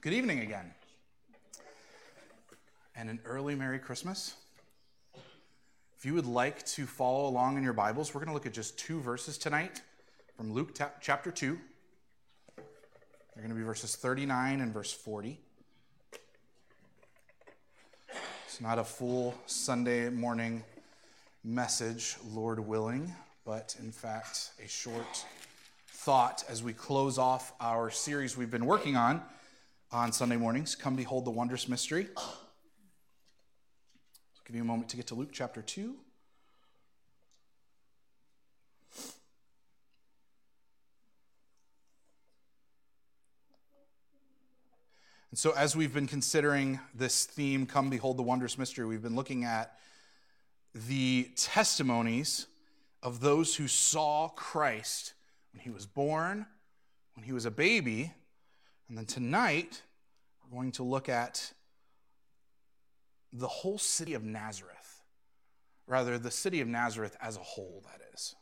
Good evening again. And an early Merry Christmas. If you would like to follow along in your Bibles, we're going to look at just two verses tonight from Luke ta- chapter 2. They're going to be verses 39 and verse 40. It's not a full Sunday morning message, Lord willing, but in fact, a short thought as we close off our series we've been working on on Sunday mornings. Come behold the wondrous mystery. I'll give you a moment to get to Luke chapter 2. And so, as we've been considering this theme, Come Behold the Wondrous Mystery, we've been looking at the testimonies of those who saw Christ when he was born, when he was a baby. And then tonight, we're going to look at the whole city of Nazareth, rather, the city of Nazareth as a whole, that is,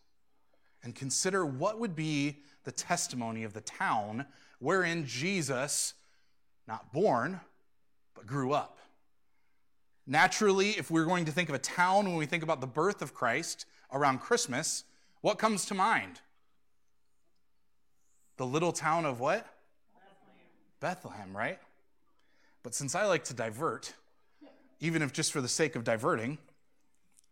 and consider what would be the testimony of the town wherein Jesus, not born, but grew up. Naturally, if we're going to think of a town when we think about the birth of Christ around Christmas, what comes to mind? The little town of what? Bethlehem, right? But since I like to divert, even if just for the sake of diverting,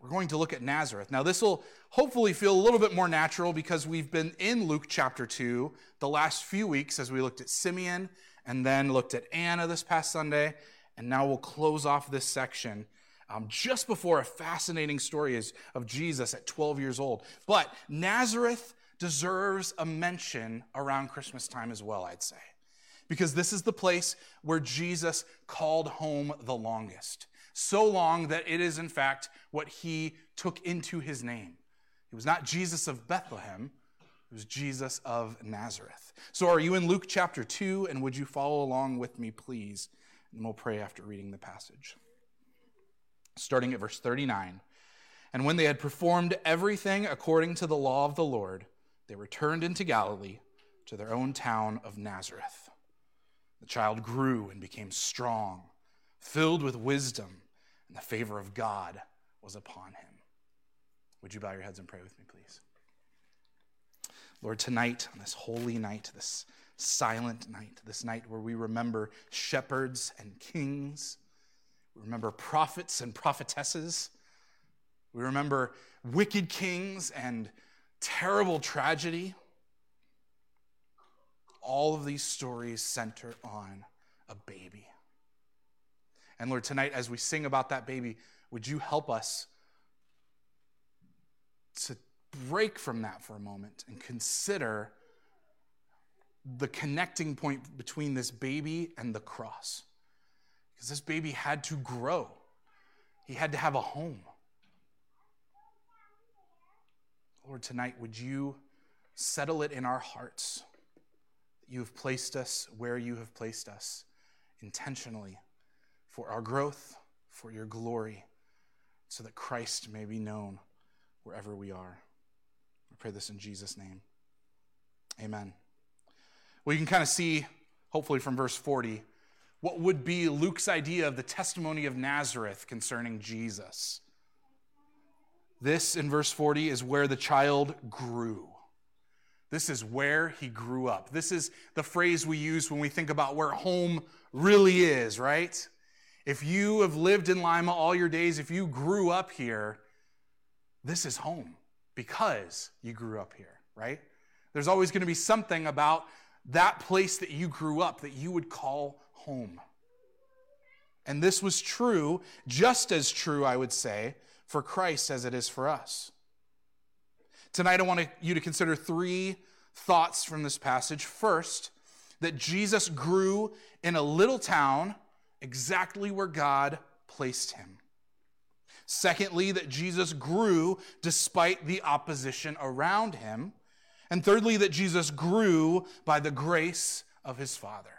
we're going to look at Nazareth. Now, this will hopefully feel a little bit more natural because we've been in Luke chapter 2 the last few weeks as we looked at Simeon and then looked at Anna this past Sunday and now we'll close off this section um, just before a fascinating story is of Jesus at 12 years old. But Nazareth deserves a mention around Christmas time as well, I'd say. Because this is the place where Jesus called home the longest. So long that it is, in fact, what he took into his name. It was not Jesus of Bethlehem, it was Jesus of Nazareth. So, are you in Luke chapter 2? And would you follow along with me, please? And we'll pray after reading the passage. Starting at verse 39. And when they had performed everything according to the law of the Lord, they returned into Galilee to their own town of Nazareth. The child grew and became strong, filled with wisdom, and the favor of God was upon him. Would you bow your heads and pray with me, please? Lord, tonight, on this holy night, this silent night, this night where we remember shepherds and kings, we remember prophets and prophetesses, we remember wicked kings and terrible tragedy. All of these stories center on a baby. And Lord, tonight, as we sing about that baby, would you help us to break from that for a moment and consider the connecting point between this baby and the cross. Because this baby had to grow, he had to have a home. Lord, tonight, would you settle it in our hearts that you have placed us where you have placed us intentionally for our growth, for your glory, so that Christ may be known wherever we are. I pray this in Jesus' name. Amen. Well, you can kind of see, hopefully from verse 40, what would be Luke's idea of the testimony of Nazareth concerning Jesus. This, in verse 40, is where the child grew. This is where he grew up. This is the phrase we use when we think about where home really is, right? If you have lived in Lima all your days, if you grew up here, this is home because you grew up here, right? There's always going to be something about that place that you grew up that you would call home. And this was true, just as true, I would say, for Christ as it is for us. Tonight, I want you to consider three thoughts from this passage. First, that Jesus grew in a little town exactly where God placed him. Secondly, that Jesus grew despite the opposition around him. And thirdly, that Jesus grew by the grace of his Father.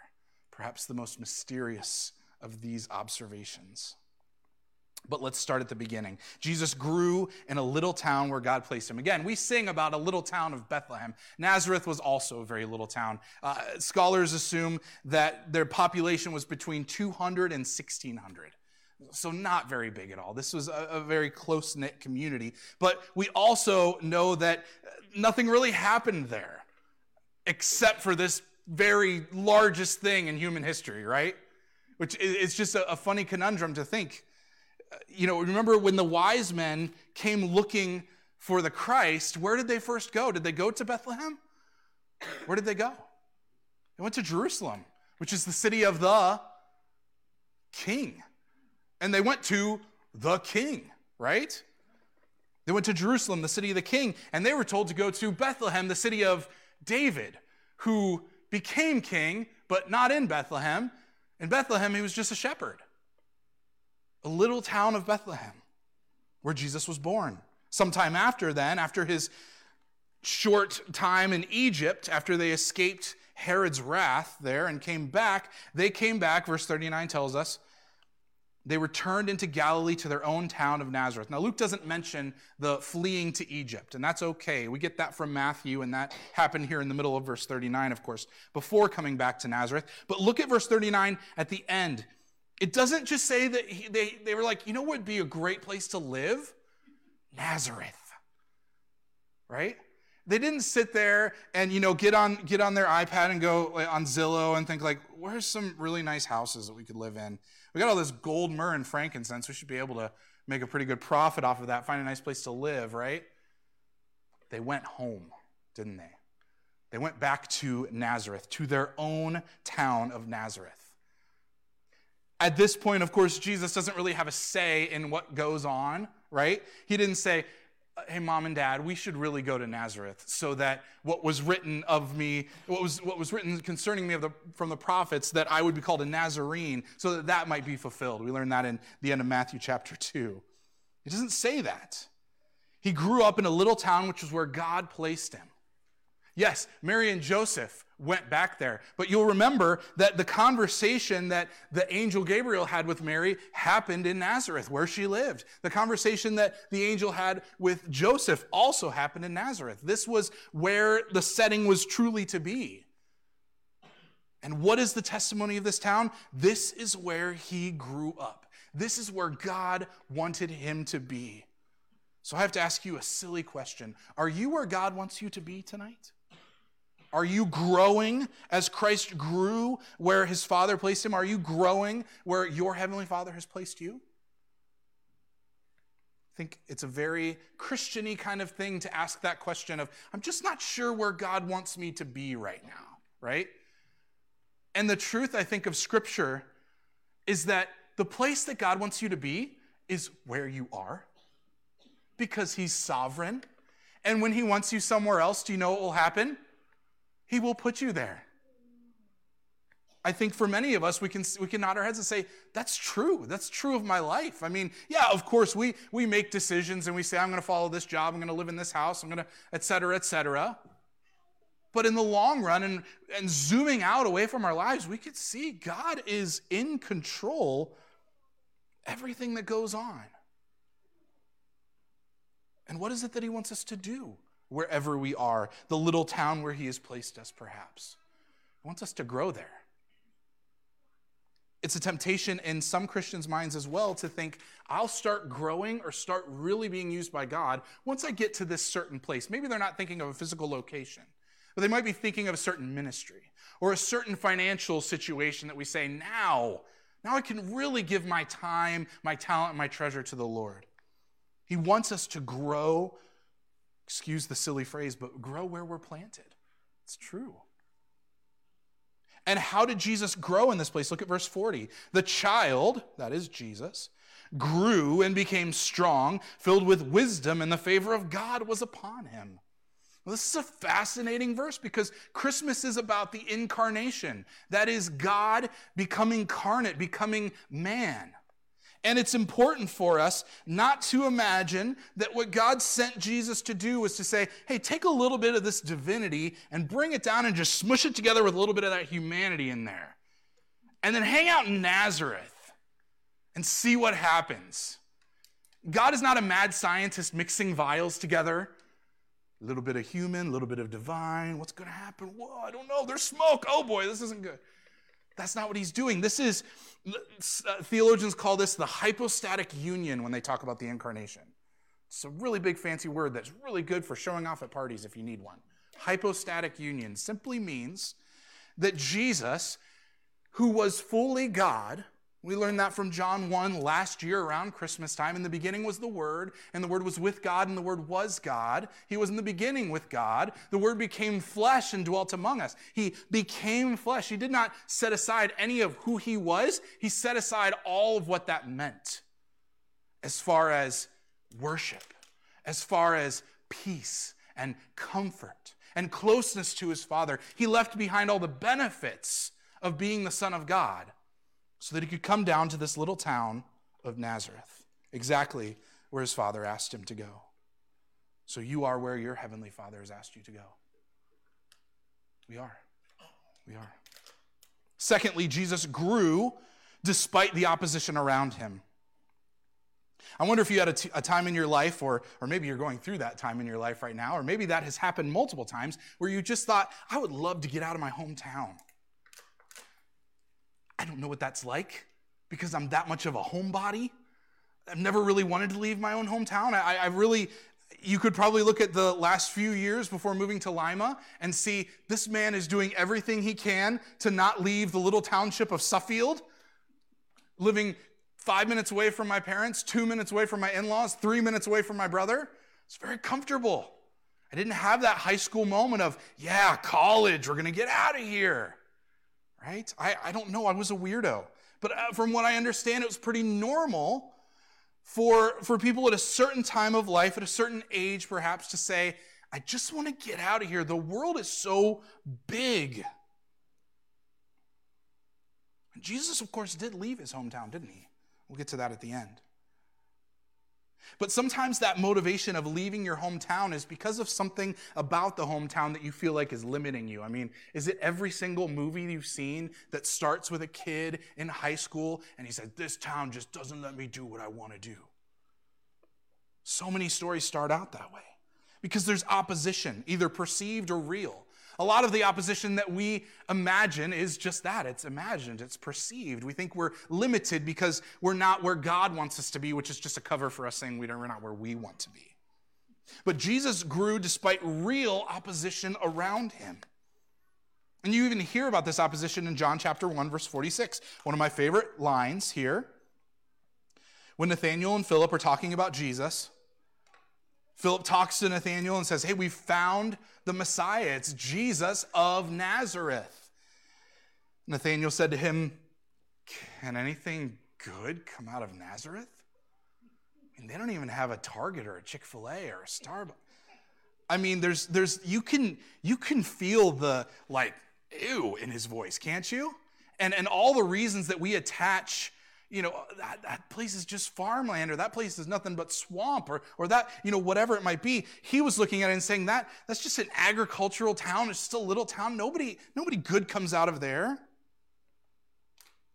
Perhaps the most mysterious of these observations. But let's start at the beginning. Jesus grew in a little town where God placed him. Again, we sing about a little town of Bethlehem. Nazareth was also a very little town. Uh, scholars assume that their population was between 200 and 1600. So, not very big at all. This was a, a very close knit community. But we also know that nothing really happened there except for this very largest thing in human history, right? Which is just a, a funny conundrum to think you know, remember when the wise men came looking for the Christ, where did they first go? Did they go to Bethlehem? Where did they go? They went to Jerusalem, which is the city of the king. And they went to the king, right? They went to Jerusalem, the city of the king, and they were told to go to Bethlehem, the city of David, who became king, but not in Bethlehem. In Bethlehem, he was just a shepherd a little town of Bethlehem, where Jesus was born. Sometime after then, after his short time in Egypt, after they escaped Herod's wrath there and came back, they came back, verse 39 tells us, they returned into Galilee to their own town of Nazareth. Now, Luke doesn't mention the fleeing to Egypt, and that's okay. We get that from Matthew, and that happened here in the middle of verse 39, of course, before coming back to Nazareth. But look at verse 39 at the end. It doesn't just say that he, they, they were like, you know what would be a great place to live? Nazareth. Right? They didn't sit there and you know get on get on their iPad and go on Zillow and think like, where's some really nice houses that we could live in? We got all this gold, myrrh, and frankincense. We should be able to make a pretty good profit off of that, find a nice place to live, right? They went home, didn't they? They went back to Nazareth, to their own town of Nazareth. At this point, of course, Jesus doesn't really have a say in what goes on, right? He didn't say, hey mom and dad we should really go to nazareth so that what was written of me what was what was written concerning me of the, from the prophets that i would be called a nazarene so that that might be fulfilled. We learn that in the end of matthew chapter 2 it doesn't say that. He grew up in a little town which was where god placed him yes mary and joseph went back there. But you'll remember that the conversation that the angel Gabriel had with Mary happened in Nazareth, where she lived. The conversation that the angel had with Joseph also happened in Nazareth. This was where the setting was truly to be. And what is the testimony of this town? This is where he grew up. This is where God wanted him to be. So I have to ask you a silly question Are you where God wants you to be tonight? Are you growing as Christ grew where his Father placed him? Are you growing where your Heavenly Father has placed you? I think it's a very Christiany kind of thing to ask that question of, I'm just not sure where God wants me to be right now, right? And the truth, I think, of Scripture is that the place that God wants you to be is where you are because He's sovereign. And when He wants you somewhere else, do you know what will happen? He will put you there. I think for many of us, we can, we can nod our heads and say, that's true. That's true of my life. I mean, yeah, of course, we, we make decisions and we say, I'm going to follow this job, I'm going to live in this house, I'm going to, et cetera, et cetera. But in the long run and, and zooming out away from our lives, we could see God is in control everything that goes on. And what is it that He wants us to do? Wherever we are, the little town where He has placed us, perhaps. He wants us to grow there. It's a temptation in some Christians' minds as well to think, I'll start growing or start really being used by God once I get to this certain place. Maybe they're not thinking of a physical location, but they might be thinking of a certain ministry or a certain financial situation that we say, now, now I can really give my time, my talent, my treasure to the Lord. He wants us to grow excuse the silly phrase, but grow where we're planted. It's true. And how did Jesus grow in this place? Look at verse 40. The child, that is Jesus, grew and became strong, filled with wisdom, and the favor of God was upon him. Well, this is a fascinating verse because Christmas is about the incarnation. That is, God becoming incarnate, becoming man. And it's important for us not to imagine that what God sent Jesus to do was to say, hey, take a little bit of this divinity and bring it down and just smush it together with a little bit of that humanity in there. And then hang out in Nazareth and see what happens. God is not a mad scientist mixing vials together. A little bit of human, a little bit of divine. What's going to happen? Whoa, I don't know. There's smoke. Oh boy, this isn't good. That's not what he's doing. This is, uh, theologians call this the hypostatic union when they talk about the incarnation. It's a really big fancy word that's really good for showing off at parties if you need one. Hypostatic union simply means that Jesus, who was fully God, we learned that from John 1 last year around Christmas time. In the beginning was the Word, and the Word was with God, and the Word was God. He was in the beginning with God. The Word became flesh and dwelt among us. He became flesh. He did not set aside any of who He was, He set aside all of what that meant as far as worship, as far as peace and comfort and closeness to His Father. He left behind all the benefits of being the Son of God so that he could come down to this little town of Nazareth, exactly where his father asked him to go. So you are where your heavenly father has asked you to go. We are. We are. Secondly, Jesus grew despite the opposition around him. I wonder if you had a, t- a time in your life, or, or maybe you're going through that time in your life right now, or maybe that has happened multiple times, where you just thought, I would love to get out of my hometown. I don't know what that's like because I'm that much of a homebody. I've never really wanted to leave my own hometown. I, I really, you could probably look at the last few years before moving to Lima and see this man is doing everything he can to not leave the little township of Suffield, living five minutes away from my parents, two minutes away from my in laws, three minutes away from my brother. It's very comfortable. I didn't have that high school moment of, yeah, college, we're going to get out of here right? I, I don't know. I was a weirdo. But uh, from what I understand, it was pretty normal for, for people at a certain time of life, at a certain age perhaps, to say, I just want to get out of here. The world is so big. Jesus, of course, did leave his hometown, didn't he? We'll get to that at the end. But sometimes that motivation of leaving your hometown is because of something about the hometown that you feel like is limiting you. I mean, is it every single movie you've seen that starts with a kid in high school and he said, This town just doesn't let me do what I want to do? So many stories start out that way because there's opposition, either perceived or real. A lot of the opposition that we imagine is just that it's imagined, it's perceived. We think we're limited because we're not where God wants us to be, which is just a cover for us saying we're not where we want to be. But Jesus grew despite real opposition around him. And you even hear about this opposition in John chapter 1, verse 46. One of my favorite lines here. When Nathanael and Philip are talking about Jesus, Philip talks to Nathanael and says, Hey, we found the Messiah. It's Jesus of Nazareth. Nathanael said to him, Can anything good come out of Nazareth? I mean, they don't even have a Target or a Chick fil A or a Starbucks. I mean, there's, there's, you can, you can feel the like, ew in his voice, can't you? And, and all the reasons that we attach you know, oh, that, that place is just farmland, or that place is nothing but swamp, or, or that, you know, whatever it might be. He was looking at it and saying that that's just an agricultural town. It's just a little town. Nobody, nobody good comes out of there.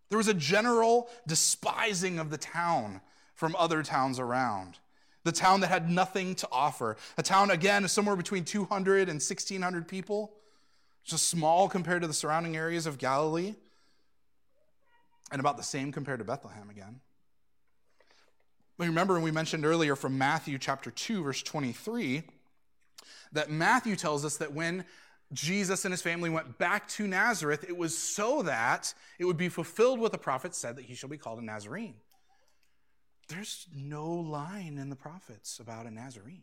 There was a general despising of the town from other towns around. The town that had nothing to offer. A town, again, somewhere between 200 and 1,600 people. Just small compared to the surrounding areas of Galilee and about the same compared to Bethlehem again. But remember, we mentioned earlier from Matthew chapter 2, verse 23, that Matthew tells us that when Jesus and his family went back to Nazareth, it was so that it would be fulfilled what the prophet said that he shall be called a Nazarene. There's no line in the prophets about a Nazarene.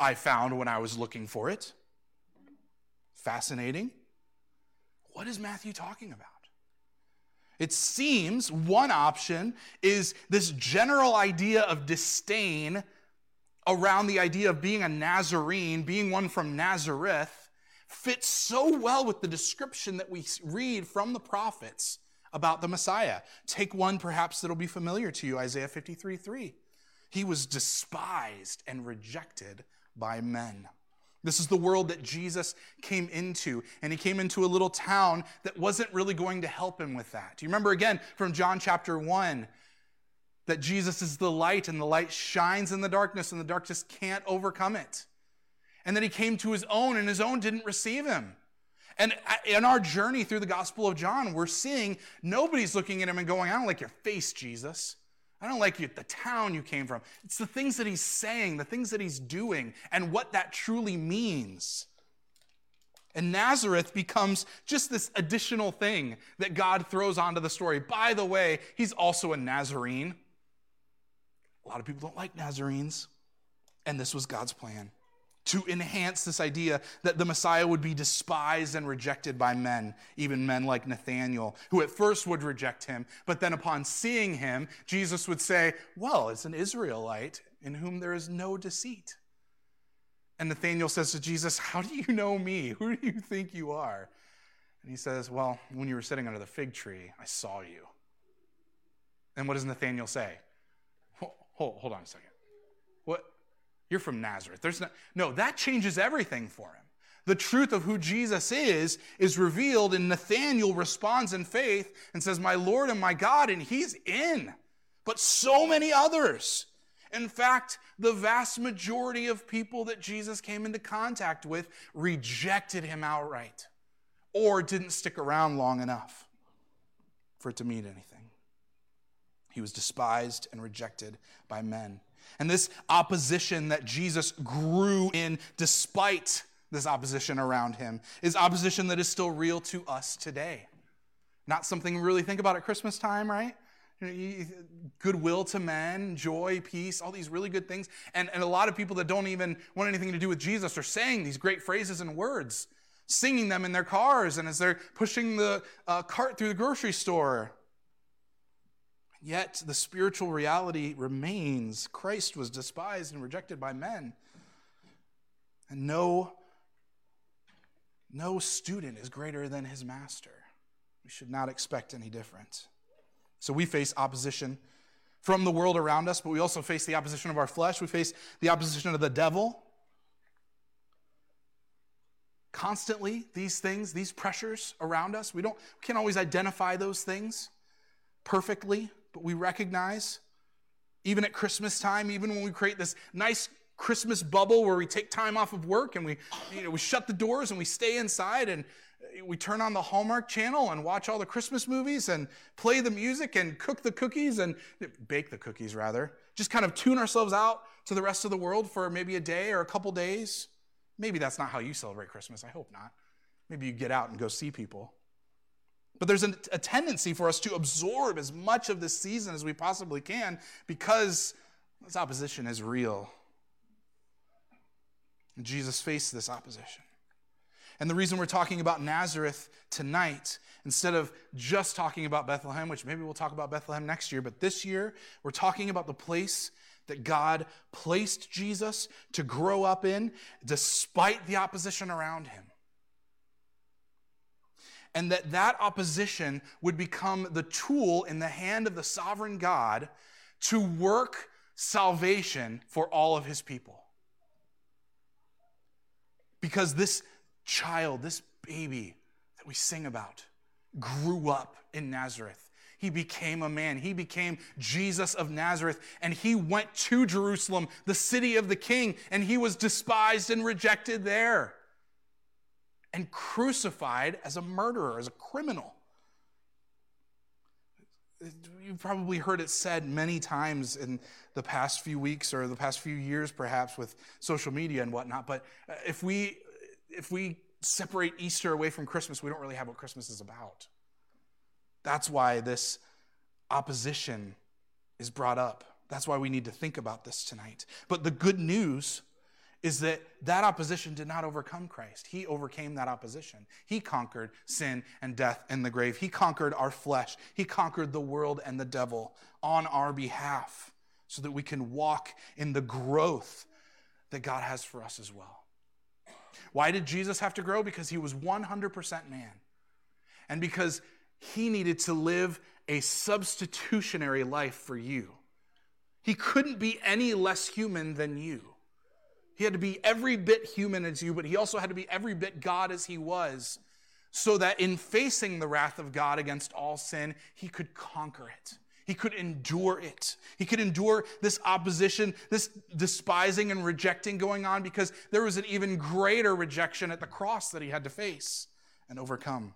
I found when I was looking for it. Fascinating. What is Matthew talking about? It seems one option is this general idea of disdain around the idea of being a Nazarene, being one from Nazareth, fits so well with the description that we read from the prophets about the Messiah. Take one perhaps that'll be familiar to you Isaiah 53 3. He was despised and rejected by men. This is the world that Jesus came into, and he came into a little town that wasn't really going to help him with that. Do you remember again from John chapter 1? that Jesus is the light and the light shines in the darkness and the darkness can't overcome it. And that he came to his own and his own didn't receive him. And in our journey through the Gospel of John, we're seeing nobody's looking at him and going, I don't like your face, Jesus. I don't like you, the town you came from. It's the things that he's saying, the things that he's doing, and what that truly means. And Nazareth becomes just this additional thing that God throws onto the story. By the way, he's also a Nazarene. A lot of people don't like Nazarenes, and this was God's plan to enhance this idea that the Messiah would be despised and rejected by men, even men like Nathanael, who at first would reject him, but then upon seeing him, Jesus would say, Well, it's an Israelite in whom there is no deceit. And Nathanael says to Jesus, How do you know me? Who do you think you are? And he says, Well, when you were sitting under the fig tree, I saw you. And what does Nathanael say? Hold, hold on a second. What? You're from Nazareth. There's no, no, that changes everything for him. The truth of who Jesus is is revealed, and Nathanael responds in faith and says, My Lord and my God, and he's in. But so many others. In fact, the vast majority of people that Jesus came into contact with rejected him outright or didn't stick around long enough for it to mean anything. He was despised and rejected by men. And this opposition that Jesus grew in despite this opposition around him is opposition that is still real to us today. Not something we really think about at Christmas time, right? goodwill to men, joy, peace, all these really good things. And, and a lot of people that don't even want anything to do with Jesus are saying these great phrases and words, singing them in their cars and as they're pushing the uh, cart through the grocery store. Yet the spiritual reality remains Christ was despised and rejected by men. And no, no student is greater than his master. We should not expect any different. So we face opposition from the world around us, but we also face the opposition of our flesh. We face the opposition of the devil. Constantly, these things, these pressures around us, we don't we can't always identify those things perfectly but we recognize, even at Christmas time, even when we create this nice Christmas bubble where we take time off of work and we, you know, we shut the doors and we stay inside and uh, we turn on the Hallmark channel and watch all the Christmas movies and play the music and cook the cookies and bake the cookies rather. Just kind of tune ourselves out to the rest of the world for maybe a day or a couple days. Maybe that's not how you celebrate Christmas. I hope not. Maybe you get out and go see people. But there's a, a tendency for us to absorb as much of this season as we possibly can because this opposition is real. And Jesus faced this opposition. And the reason we're talking about Nazareth tonight, instead of just talking about Bethlehem, which maybe we'll talk about Bethlehem next year, but this year we're talking about the place that God placed Jesus to grow up in despite the opposition around him and that that opposition would become the tool in the hand of the sovereign God to work salvation for all of his people. Because this child, this baby that we sing about, grew up in Nazareth. He became a man. He became Jesus of Nazareth. And he went to Jerusalem, the city of the king, and he was despised and rejected there and crucified as a murderer, as a criminal. You've probably heard it said many times in the past few weeks or the past few years, perhaps, with social media and whatnot. But uh, if we, if we separate Easter away from Christmas, we don't really have what Christmas is about. That's why this opposition is brought up. That's why we need to think about this tonight. But the good news is that that opposition did not overcome Christ. He overcame that opposition. He conquered sin and death and the grave. He conquered our flesh. He conquered the world and the devil on our behalf so that we can walk in the growth that God has for us as well. Why did Jesus have to grow? Because he was 100% man. And because he needed to live a substitutionary life for you. He couldn't be any less human than you. He had to be every bit human as you, but he also had to be every bit God as he was, so that in facing the wrath of God against all sin, he could conquer it. He could endure it. He could endure this opposition, this despising and rejecting going on because there was an even greater rejection at the cross that he had to face and overcome.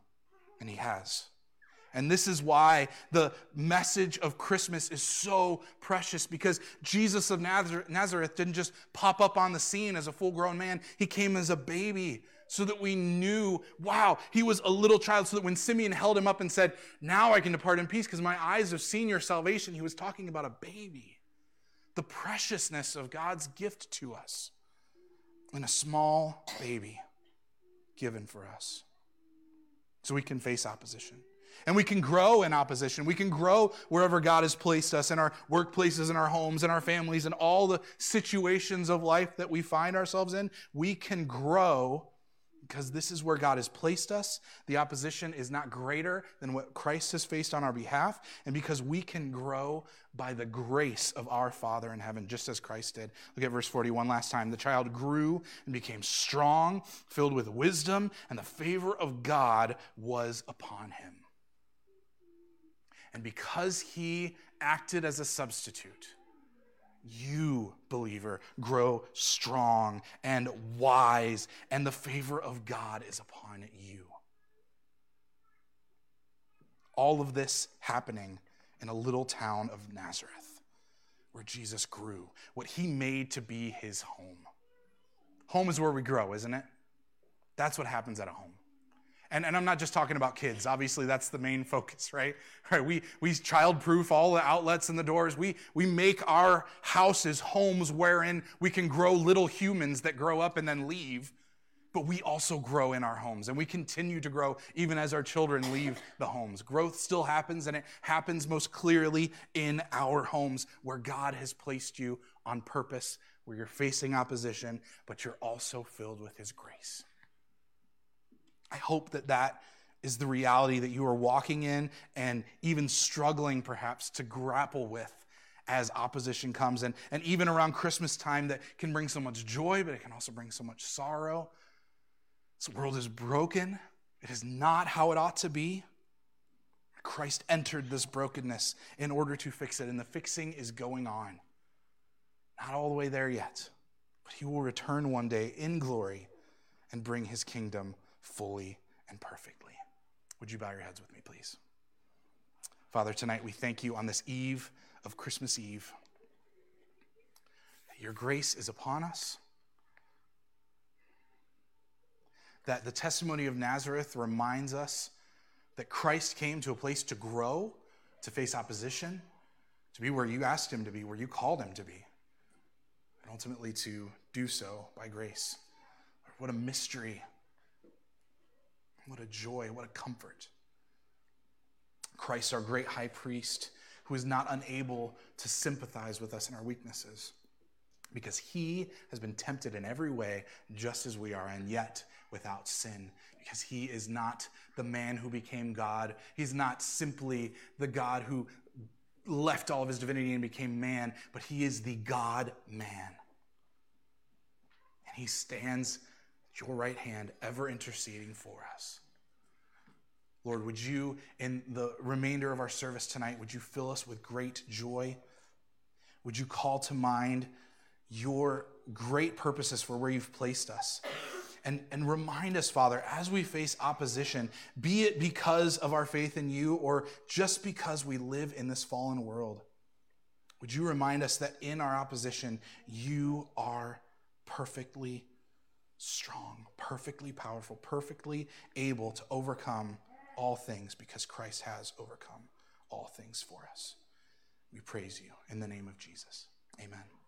And he has. And this is why the message of Christmas is so precious because Jesus of Nazareth didn't just pop up on the scene as a full grown man, he came as a baby so that we knew, wow, he was a little child, so that when Simeon held him up and said, Now I can depart in peace because my eyes have seen your salvation, he was talking about a baby. The preciousness of God's gift to us in a small baby given for us so we can face opposition. And we can grow in opposition. We can grow wherever God has placed us in our workplaces, in our homes, in our families, in all the situations of life that we find ourselves in. We can grow because this is where God has placed us. The opposition is not greater than what Christ has faced on our behalf, and because we can grow by the grace of our Father in heaven, just as Christ did. Look at verse 41 last time. The child grew and became strong, filled with wisdom, and the favor of God was upon him. And because he acted as a substitute, you, believer, grow strong and wise, and the favor of God is upon you. All of this happening in a little town of Nazareth, where Jesus grew, what he made to be his home. Home is where we grow, isn't it? That's what happens at a home. And, and I'm not just talking about kids. Obviously, that's the main focus, right? right we, we child-proof all the outlets and the doors. We, we make our houses homes wherein we can grow little humans that grow up and then leave. But we also grow in our homes, and we continue to grow even as our children leave the homes. Growth still happens, and it happens most clearly in our homes where God has placed you on purpose, where you're facing opposition, but you're also filled with His grace. I hope that that is the reality that you are walking in and even struggling perhaps to grapple with as opposition comes. And, and even around Christmas time, that can bring so much joy, but it can also bring so much sorrow. This world is broken, it is not how it ought to be. Christ entered this brokenness in order to fix it, and the fixing is going on. Not all the way there yet, but he will return one day in glory and bring his kingdom fully and perfectly. Would you bow your heads with me, please? Father, tonight we thank you on this eve of Christmas Eve your grace is upon us, that the testimony of Nazareth reminds us that Christ came to a place to grow, to face opposition, to be where you asked him to be, where you called him to be, and ultimately to do so by grace. What a mystery what a joy, what a comfort. Christ, our great high priest, who is not unable to sympathize with us in our weaknesses, because he has been tempted in every way, just as we are, and yet without sin. Because he is not the man who became God. He's not simply the God who left all of his divinity and became man, but he is the God man. And he stands your right hand, ever interceding for us. Lord, would you, in the remainder of our service tonight, would you fill us with great joy? Would you call to mind your great purposes for where you've placed us? And, and remind us, Father, as we face opposition, be it because of our faith in you or just because we live in this fallen world, would you remind us that in our opposition, you are perfectly strong, perfectly powerful, perfectly able to overcome all things because Christ has overcome all things for us. We praise you in the name of Jesus. Amen.